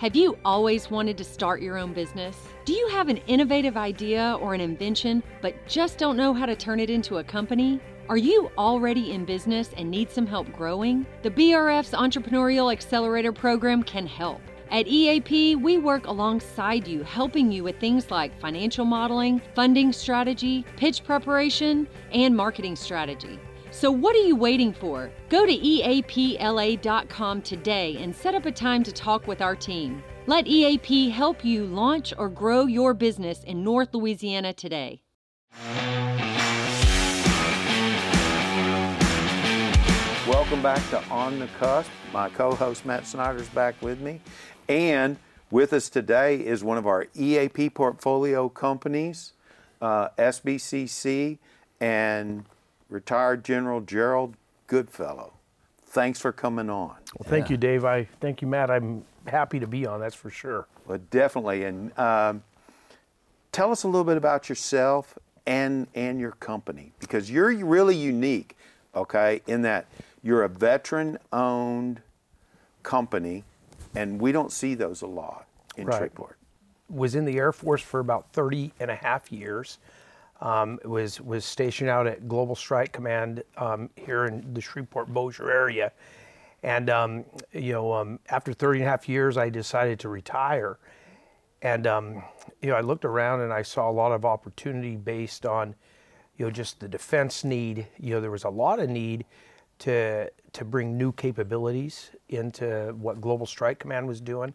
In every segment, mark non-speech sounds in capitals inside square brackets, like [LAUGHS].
Have you always wanted to start your own business? Do you have an innovative idea or an invention, but just don't know how to turn it into a company? Are you already in business and need some help growing? The BRF's Entrepreneurial Accelerator Program can help. At EAP, we work alongside you, helping you with things like financial modeling, funding strategy, pitch preparation, and marketing strategy. So, what are you waiting for? Go to EAPLA.com today and set up a time to talk with our team. Let EAP help you launch or grow your business in North Louisiana today. Welcome back to On the Cusp. My co host Matt Snyder is back with me. And with us today is one of our EAP portfolio companies, uh, SBCC, and retired General Gerald Goodfellow. Thanks for coming on. Well, thank yeah. you, Dave. I thank you, Matt. I'm happy to be on. That's for sure. Well, definitely. And um, tell us a little bit about yourself and and your company because you're really unique. Okay, in that you're a veteran-owned company, and we don't see those a lot in right. Shreveport. Was in the Air Force for about 30 and a half years. Um, was was stationed out at Global Strike Command um, here in the Shreveport Bossier area, and um, you know um, after 30 and a half years, I decided to retire, and um, you know I looked around and I saw a lot of opportunity based on you know just the defense need. You know there was a lot of need to to bring new capabilities into what Global Strike Command was doing.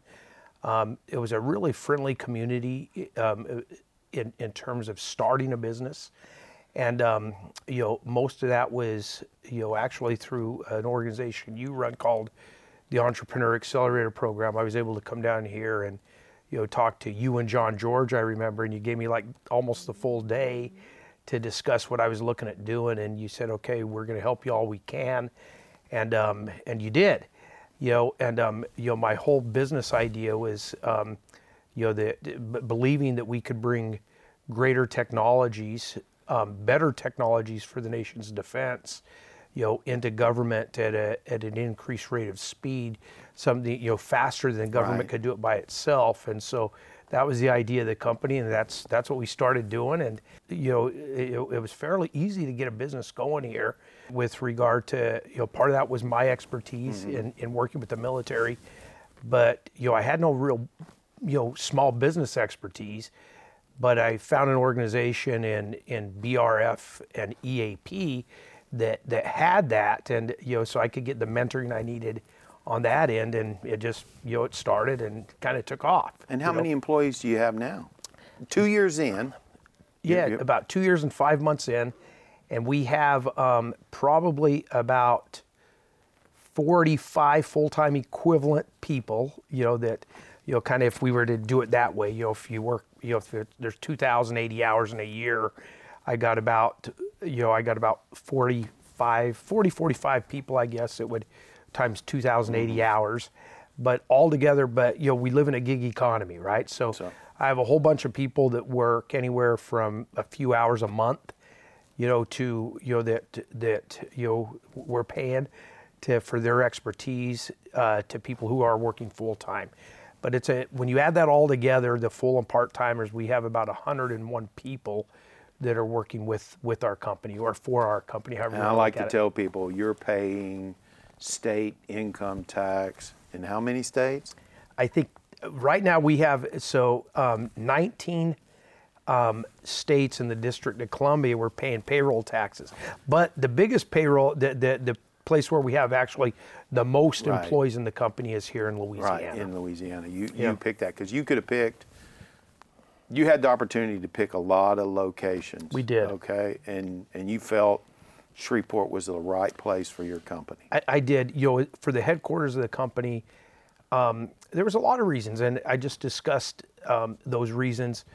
Um, it was a really friendly community in, in terms of starting a business. And um, you know, most of that was you know actually through an organization you run called the Entrepreneur Accelerator Program. I was able to come down here and you know talk to you and John George. I remember, and you gave me like almost the full day to discuss what I was looking at doing. And you said, okay, we're going to help you all we can, and um, and you did. You know, and um, you know, my whole business idea was um, you know, the, believing that we could bring greater technologies, um, better technologies for the nation's defense, you know, into government at a at an increased rate of speed, something you know faster than government right. could do it by itself, and so that was the idea of the company, and that's that's what we started doing. And you know, it, it, was fairly easy to get a business going here. With regard to you know, part of that was my expertise mm-hmm. in in working with the military, but you know, I had no real you know small business expertise, but I found an organization in in BRF and EAP that that had that, and you know so I could get the mentoring I needed on that end, and it just you know it started and kind of took off. And how many know? employees do you have now? Two years in. Yeah, about two years and five months in, and we have um, probably about 45 full-time equivalent people, you know, that you know, kind of if we were to do it that way, you know, if you work, you know, if there's 2,080 hours in a year, I got about, you know, I got about 45, 40, 45 people, I guess it would, times 2,080 mm-hmm. hours. But all together, but, you know, we live in a gig economy, right? So, so I have a whole bunch of people that work anywhere from a few hours a month, you know, to, you know, that, that, you know, we're paying to, for their expertise uh, to people who are working full time. But it's a when you add that all together, the full and part timers, we have about 101 people that are working with with our company or for our company. However, and I like to tell people you're paying state income tax in how many states? I think right now we have so um, 19 um, states in the District of Columbia we're paying payroll taxes. But the biggest payroll, the, the, the place where we have actually the most right. employees in the company is here in Louisiana. Right, in Louisiana. You, yeah. you picked that because you could have picked, you had the opportunity to pick a lot of locations. We did. Okay, and, and you felt Shreveport was the right place for your company. I, I did. You know, for the headquarters of the company, um, there was a lot of reasons, and I just discussed um, those reasons.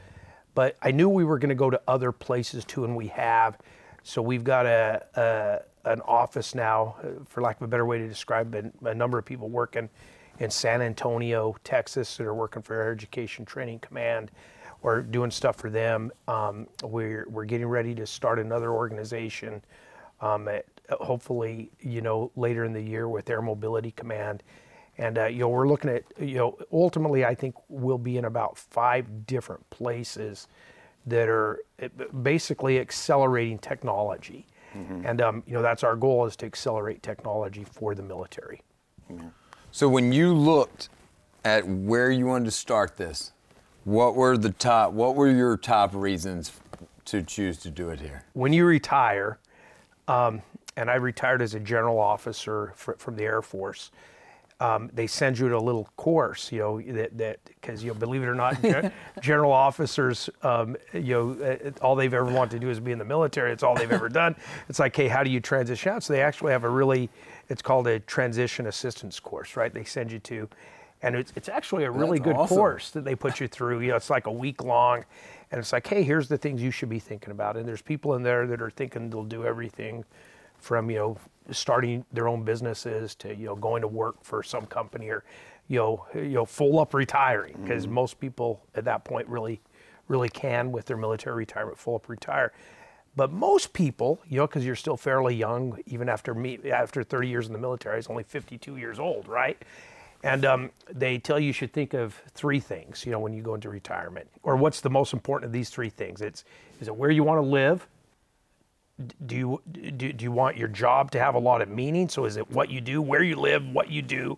But I knew we were going to go to other places too, and we have. So we've got a, a an office now, for lack of a better way to describe it, a number of people working in San Antonio, Texas, that are working for Air Education Training Command or doing stuff for them. Um, we're, we're getting ready to start another organization, um, at, hopefully, you know, later in the year with Air Mobility Command. And uh, you know, we're looking at you know, ultimately, I think we'll be in about five different places that are uh, basically accelerating technology. And um, you know, that's our goal is to accelerate technology for the military. So when you looked at where you wanted to start this, what were the top? What were your top reasons to choose to do it here? when you retire, um, and I retired as a general officer fr- from the Air Force, um, they send you to a little course, you know, that that because you know, believe it or not, gen- [LAUGHS] general officers, um, you know, uh, all they've ever wanted to do is be in the military. It's all they've ever [LAUGHS] done. It's like, hey, how do you transition out? So they actually have a really, it's called a transition assistance course, right? They send you to, and it's it's actually a really That's good awesome. course that they put you through. You know, it's like a week long, and it's like, hey, here's the things you should be thinking about. And there's people in there that are thinking they'll do everything from you know starting their own businesses to you know going to work for some company or you know you know full up retiring because most people at that point really really can with their military retirement full up retire. But most people, you know, because you're still fairly young, even after me, after 30 years in the military, I was only 52 years old, right? And um, they tell you you should think of three things, you know, when you go into retirement, or what's the most important of these three things? It's is it where you want to live? Do you do, do you want your job to have a lot of meaning? So is it what you do, where you live, what you do,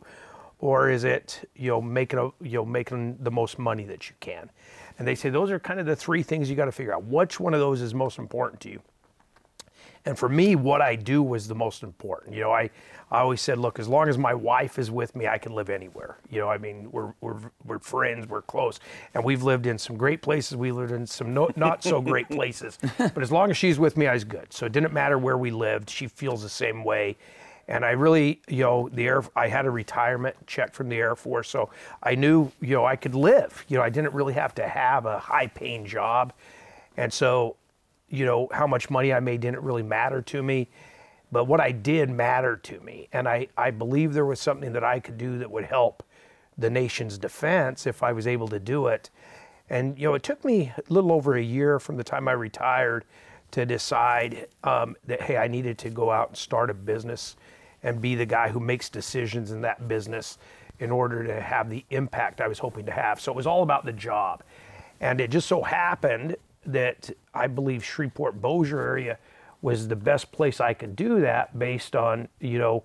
or is it you know making a you know making the most money that you can? And they say those are kind of the three things you got to figure out. Which one of those is most important to you? And for me, what I do was the most important. You know, I, I always said, look, as long as my wife is with me, I can live anywhere. You know, I mean, we're, we're, we're friends, we're close. And we've lived in some great places, we lived in some no, not so great [LAUGHS] places. But as long as she's with me, I was good. So it didn't matter where we lived, she feels the same way. And I really, you know, the air, I had a retirement check from the Air Force. So I knew, you know, I could live. You know, I didn't really have to have a high paying job. And so you know, how much money I made didn't really matter to me. But what I did mattered to me. And I, I believe there was something that I could do that would help the nation's defense if I was able to do it. And, you know, it took me a little over a year from the time I retired to decide um, that, hey, I needed to go out and start a business and be the guy who makes decisions in that business in order to have the impact I was hoping to have. So it was all about the job. And it just so happened that I believe Shreveport Bossier area was the best place I could do that based on, you know,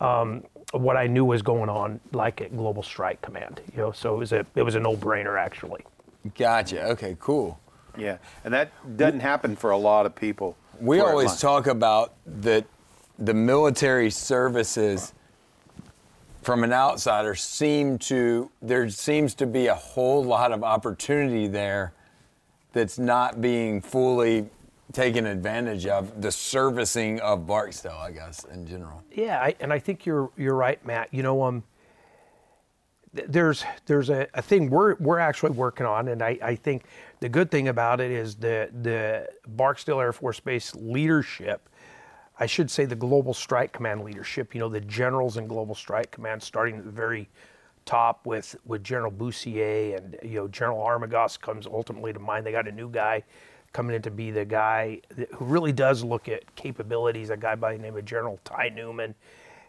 um, what I knew was going on, like at Global Strike Command. You know, so it was a it was a no brainer actually. Gotcha. Okay, cool. Yeah, and that doesn't happen for a lot of people. We always talk about that the military services from an outsider seem to there seems to be a whole lot of opportunity there that's not being fully taken advantage of the servicing of Barksdale, I guess, in general. Yeah, I, and I think you're you're right, Matt. You know, um, th- there's there's a, a thing we're we're actually working on, and I, I think the good thing about it is the the Barksdale Air Force Base leadership. I should say the Global Strike Command leadership. You know, the generals in Global Strike Command, starting at the very top with with General Bussiere and you know General Armagost comes ultimately to mind. They got a new guy coming in to be the guy that, who really does look at capabilities. A guy by the name of General Ty Neuman,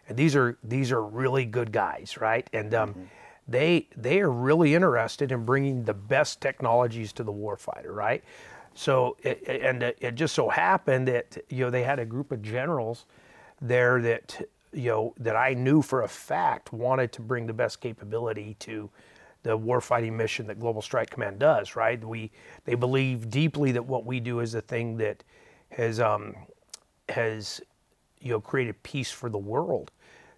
and these are these are really good guys, right? And um, they they are really interested in bringing the best technologies to the warfighter, right? So it, and it, it just so happened that you know they had a group of generals there that you know that I knew for a fact wanted to bring the best capability to the warfighting mission that Global Strike Command does. Right? We they believe deeply that what we do is the thing that has um, has you know created peace for the world.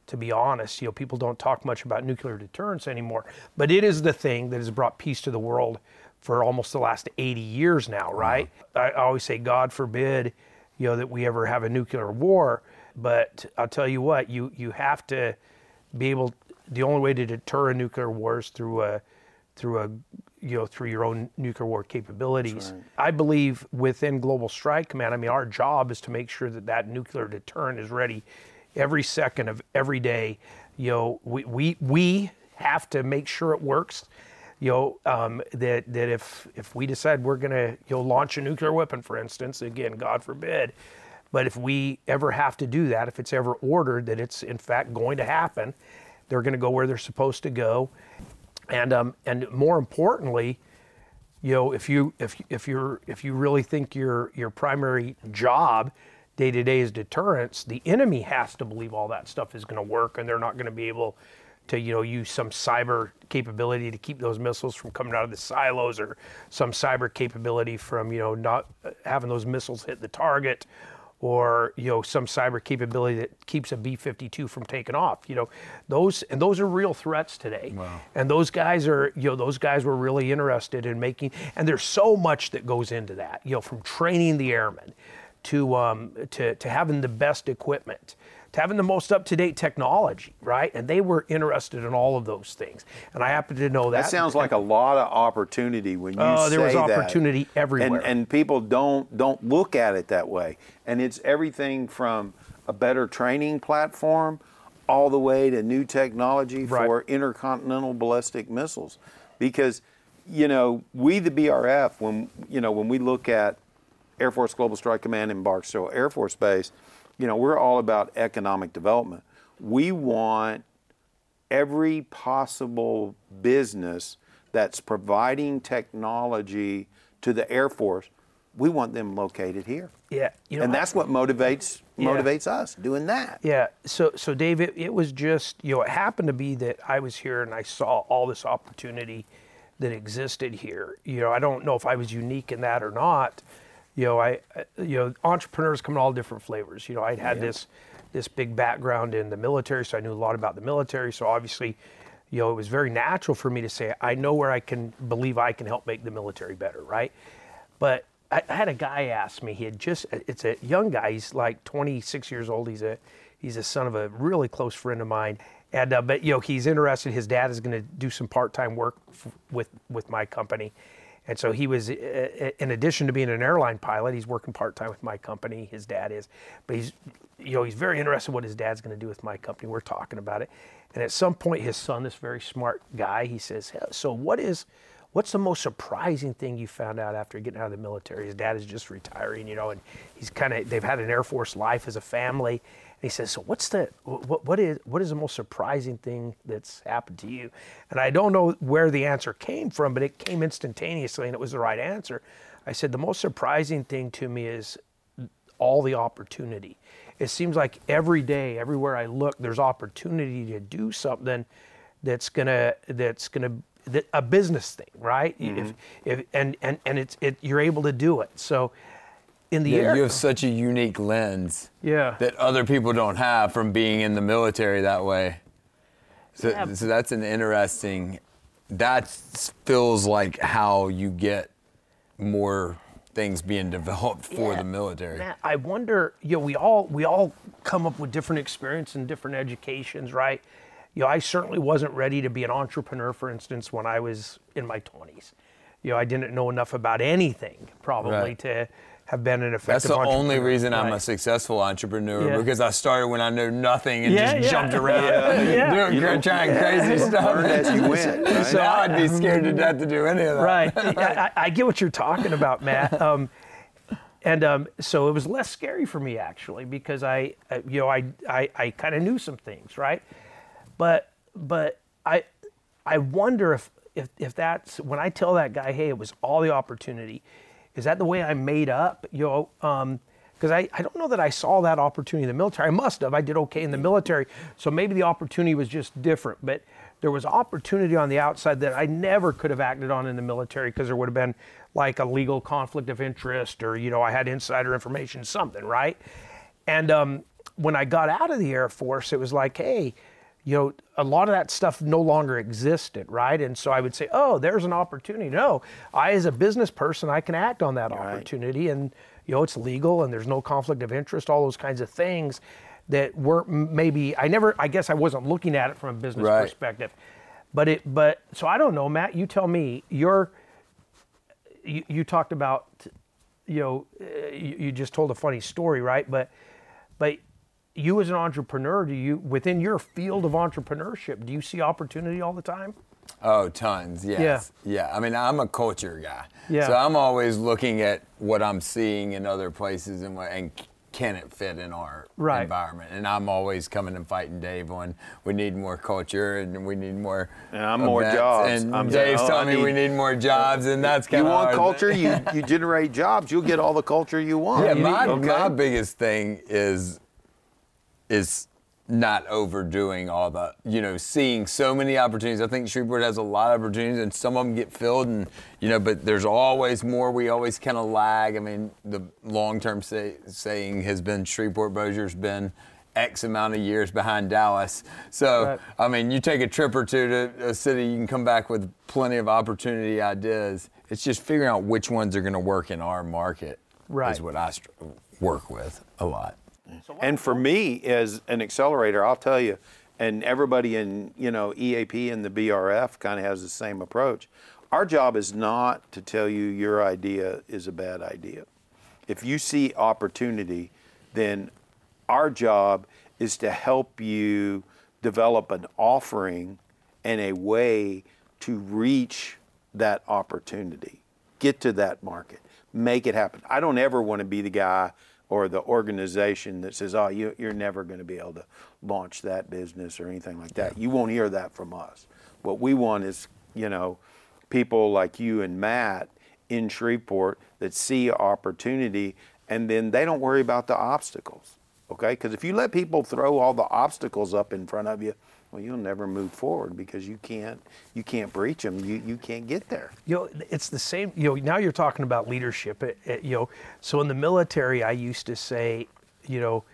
To be honest, you know people don't talk much about nuclear deterrence anymore, but it is the thing that has brought peace to the world for almost the last 80 years now, right? I always say, God forbid, you know, that we ever have a nuclear war. But I'll tell you what, you you have to be able. The only way to deter a nuclear war is through a through a you know through your own nuclear war capabilities. I believe within Global Strike Command, I mean, our job is to make sure that that nuclear deterrent is ready every second of every day. You know, we we we have to make sure it works you know, um, that that if if we decide we're going to you know launch a nuclear weapon, for instance, again, God forbid, but if we ever have to do that, if it's ever ordered that it's in fact going to happen, They're going to go where they're supposed to go, and um, and more importantly, you know, if you if if you're if you really think your your primary job day to day is deterrence, the enemy has to believe all that stuff is going to work, and they're not going to be able to you know use some cyber capability to keep those missiles from coming out of the silos, or some cyber capability from you know not having those missiles hit the target, or you know some cyber capability that keeps a B-52 from taking off. You know, those and those are real threats today. Wow. And those guys are you know those guys were really interested in making. And there's so much that goes into that. You know, from training the airmen to um, to to having the best equipment. To having the most up-to-date technology, right? And they were interested in all of those things, and I happen to know that. That sounds like a lot of opportunity when you Oh, say there was that. opportunity everywhere. And, and people don't don't look at it that way. And it's everything from a better training platform all the way to new technology Right. for intercontinental ballistic missiles. Because, you know, we the BRF, when you know, when we look at Air Force Global Strike Command in Barksdale Air Force Base, you know, we're all about economic development. We want every possible business that's providing technology to the Air Force, we want them located here. yeah, you know, and that's what motivates Yeah. motivates us doing that. Yeah. So, so Dave, it, it was just you know it happened to be that I was here and I saw all this opportunity that existed here. You know, I don't know if I was unique in that or not. You know, I, you know, entrepreneurs come in all different flavors. You know, I'd had this this big background in the military, so I knew a lot about the military. So obviously, you know, it was very natural for me to say I know where I can believe I can help make the military better, right? But I, I had a guy ask me. He had just. It's a young guy. He's like 26 years old. He's a he's a son of a really close friend of mine. And uh, but you know he's interested. His dad is going to do some part-time work f- with with my company, and so he was. Uh, in addition to being an airline pilot, he's working part-time with my company. His dad is, but he's you know he's very interested in what his dad's going to do with my company. We're talking about it, and at some point, his son, this very smart guy, he says, "So what is?" What's the most surprising thing you found out after getting out of the military? His dad is just retiring, you know, and he's kind of they've had an Air Force life as a family. He says, "So what's the what, what is what is the most surprising thing that's happened to you?" And I don't know where the answer came from, but it came instantaneously, and it was the right answer. I said, "The most surprising thing to me is all the opportunity. It seems like every day, everywhere I look, there's opportunity to do something that's gonna that's gonna a business thing, right? Mm-hmm. If, if and and and it's it you're able to do it. So in the Yeah, air, you have such a unique lens yeah, that other people don't have from being in the military that way. So, Yeah. so that's an interesting. That feels like how you get more things being developed for Yeah. the military. Matt, I wonder, you know, we all we all come up with different experience and different educations, right? You know, I certainly wasn't ready to be an entrepreneur, for instance, when I was in my 20s. You know, I didn't know enough about anything probably Right. to have been an effective That's the only entrepreneur. reason I'm a successful entrepreneur Yeah. because I started when I knew nothing and Yeah, just yeah. jumped around Yeah. [LAUGHS] doing cra- trying crazy stuff. Learn as you [LAUGHS] went. Right? So now I'd be scared to death to do any of that. right. [LAUGHS] I, I I get what you're talking about, Matt. Um, and um, so it was less scary for me actually because I, uh, you know, I I, I kind of knew some things, right? But but I I wonder if, if if that's when I tell that guy, hey, it was all the opportunity. Is that the way I made up? You know, because I, I don't know that I saw that opportunity in the military. I must have. I did okay in the military, so maybe the opportunity was just different. But there was opportunity on the outside that I never could have acted on in the military because there would have been like a legal conflict of interest, or you know, I had insider information, something, right? And um, when I got out of the Air Force, it was like, hey, you know, a lot of that stuff no longer existed, right? And so I would say, oh, there's an opportunity. No, I, as a business person, I can act on that opportunity, and you know, it's legal, and there's no conflict of interest, all those kinds of things that were m- maybe I never. I guess I wasn't looking at it from a business Right. perspective, but it. But so I don't know, Matt. You tell me. You're you, you talked about, you know, you, you just told a funny story, right? But, but you as an entrepreneur, do you within your field of entrepreneurship, do you see opportunity all the time? Oh, tons. Yes. Yeah. I mean, I'm a culture guy. Yeah. So I'm always looking at what I'm seeing in other places and what, and can it fit in our Right. environment? And I'm always coming and fighting Dave on we need more culture and we need more. And I'm more jobs. And I'm Dave's saying, telling I me we need- need more jobs, and that's You kind of want culture, you, [LAUGHS] you generate jobs, you'll get all the culture you want. Yeah, You my, need- my biggest thing is is not overdoing all the you know seeing so many opportunities. I think Shreveport has a lot of opportunities, and some of them get filled, and you know, but there's always more. We always kind of lag. I mean, the long-term say, saying has been Shreveport Bossier's been. X amount of years behind Dallas. So, Right. I mean, you take a trip or two to a city, you can come back with plenty of opportunity ideas. It's just figuring out which ones are going to work in our market Right. is what I work with a lot. And for me, as an accelerator, I'll tell you, and everybody in you know EAP and the BRF kind of has the same approach. Our job is not to tell you your idea is a bad idea. If you see opportunity, then our job is to help you develop an offering and a way to reach that opportunity, get to that market, make it happen. I don't ever want to be the guy or the organization that says, "Oh, you, you're never going to be able to launch that business or anything like that." You won't hear that from us. What we want is, you know, people like you and Matt in Shreveport that see opportunity and then they don't worry about the obstacles. Okay? Because if you let people throw all the obstacles up in front of you, well, you'll never move forward because you can't you can't breach them. You you can't get there. You know, it's the same. You know, now you're talking about leadership. It, it- you know, so in the military, I used to say, you know,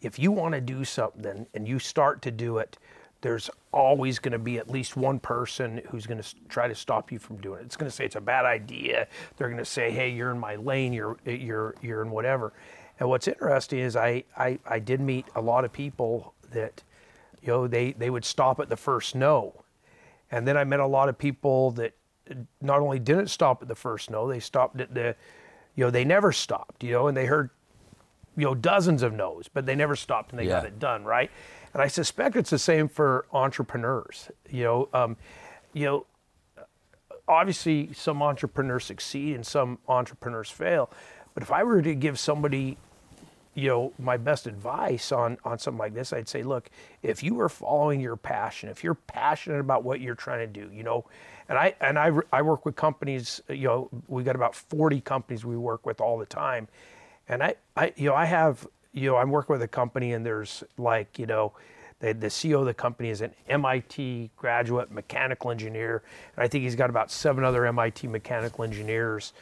if you want to do something and you start to do it, there's always going to be at least one person who's going to try to stop you from doing it. It's going to say it's a bad idea. They're going to say, hey, you're in my lane. You're eh, you're you're in whatever. And what's interesting is I I, I did meet a lot of people that, you know, they they would stop at the first no. And then I met a lot of people that not only didn't stop at the first no, they stopped at the, you know, they never stopped, you know, and they heard, you know, dozens of no's, but they never stopped and they got it done, right? And I suspect it's the same for entrepreneurs, you know, um, you know, obviously some entrepreneurs succeed and some entrepreneurs fail, but if I were to give somebody you know my best advice on on something like this i'd say look if you are following your passion if you're passionate about what you're trying to do you know and i and i, I work with companies you know we got about 40 companies we work with all the time and i i you know i have you know i'm working with a company and there's like you know the, the CEO of the company is an MIT graduate mechanical engineer, and I think he's got about seven other MIT mechanical engineers.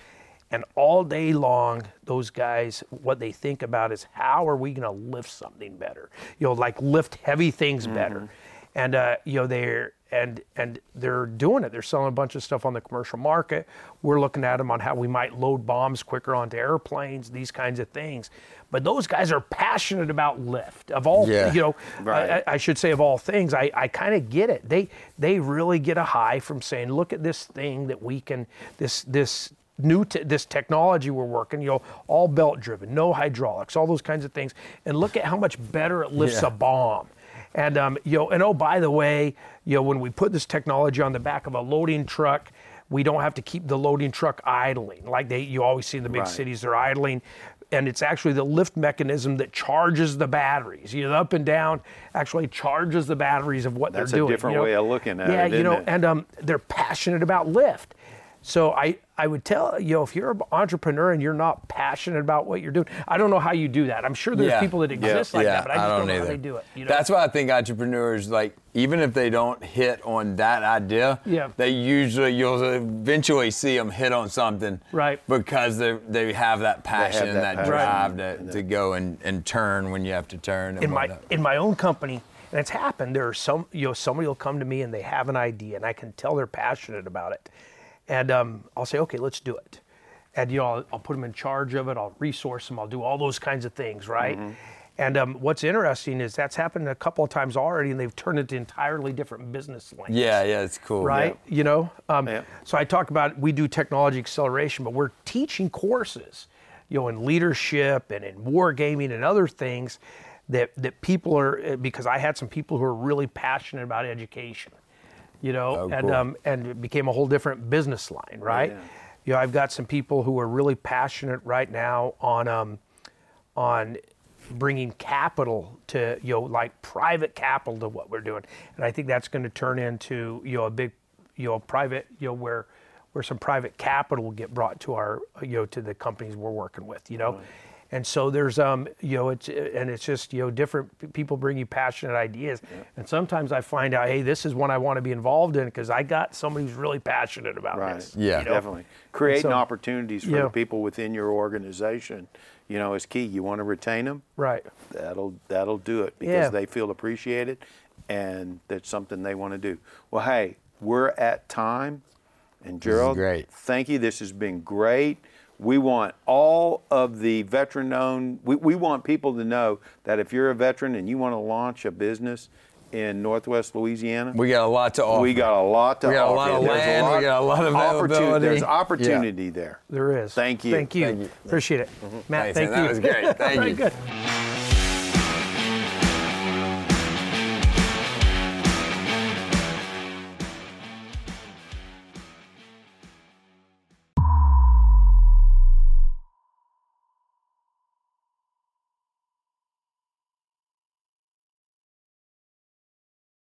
And all day long, those guys, what they think about is how are we going to lift something better? You know, like lift heavy things better. And uh, you know they're and and they're doing it. They're selling a bunch of stuff on the commercial market. We're looking at them on how we might load bombs quicker onto airplanes, these kinds of things. But those guys are passionate about lift of all. Yeah. You know, Right. I, I should say of all things. I, I kind of get it. They they really get a high from saying, look at this thing that we can this this new te- this technology we're working. You know, all belt driven, no hydraulics, all those kinds of things, and look at how much better it lifts Yeah. a bomb. And um, you know, and oh, by the way, you know, when we put this technology on the back of a loading truck, we don't have to keep the loading truck idling like they you always see in the big Right. cities. They're idling, and it's actually the lift mechanism that charges the batteries. You know, up and down actually charges the batteries of what That's a they're doing. different you know? way of looking at yeah, it, Yeah, you know, it? and um, they're passionate about lift. So I, I would tell you know if you're an entrepreneur and you're not passionate about what you're doing, I don't know how you do that. I'm sure there's Yeah. people that exist like that, but I just don't, know either. how they do it. You know? That's why I think entrepreneurs, like, even if they don't hit on that idea, Yeah. they usually you'll eventually see them hit on something, Right. Because they they have that passion and that that, passion. drive to, to go and, and turn when you have to turn. In my whatnot. in my own company, and it's happened. There are some, you know, somebody will come to me and they have an idea, and I can tell they're passionate about it, and um, I'll say, okay, let's do it, and you know, I'll, I'll put them in charge of it. I'll resource them. I'll do all those kinds of things, right? Mm-hmm. And um, what's interesting is that's happened a couple of times already, and they've turned it to entirely different business lanes yeah, yeah, it's cool. right? You know, um, Yeah. so I talk about we do technology acceleration, but we're teaching courses, you know, in leadership and in wargaming and other things that that people are uh, because I had some people who are really passionate about education, you know, Oh, and cool. um, and it became a whole different business line, right? yeah. You know, I've got some people who are really passionate right now on um, on bringing capital to you know like private capital to what we're doing, and I think that's going to turn into you know a big you know private you know where where some private capital will get brought to our you know to the companies we're working with you know. And so there's, um, you know, it's and it's just, you know, different people bring you passionate ideas, and sometimes I find out, hey, this is one I want to be involved in because I got somebody who's really passionate about Right. this. Yeah. you know? Definitely. Creating so- opportunities for Yeah. the people within your organization, you know, is key. You want to retain them, Right. that'll that'll do it because Yeah. they feel appreciated and that's something they want to do. Well, hey, we're at time. And Gerald, great. thank you. This has been great. We want all of the veteran owned, we, we want people to know that if you're a veteran and you want to launch a business in Northwest Louisiana, We got a lot to offer. we got a lot to We got a offer. lot of There's land, we got a lot of opportu- availability. There's Yeah. opportunity there. There is. Thank you. Thank you. Thank you. Appreciate it. Mm-hmm. Matt, Thanks, thank man. you. That was great. Thank [LAUGHS] Very you. good.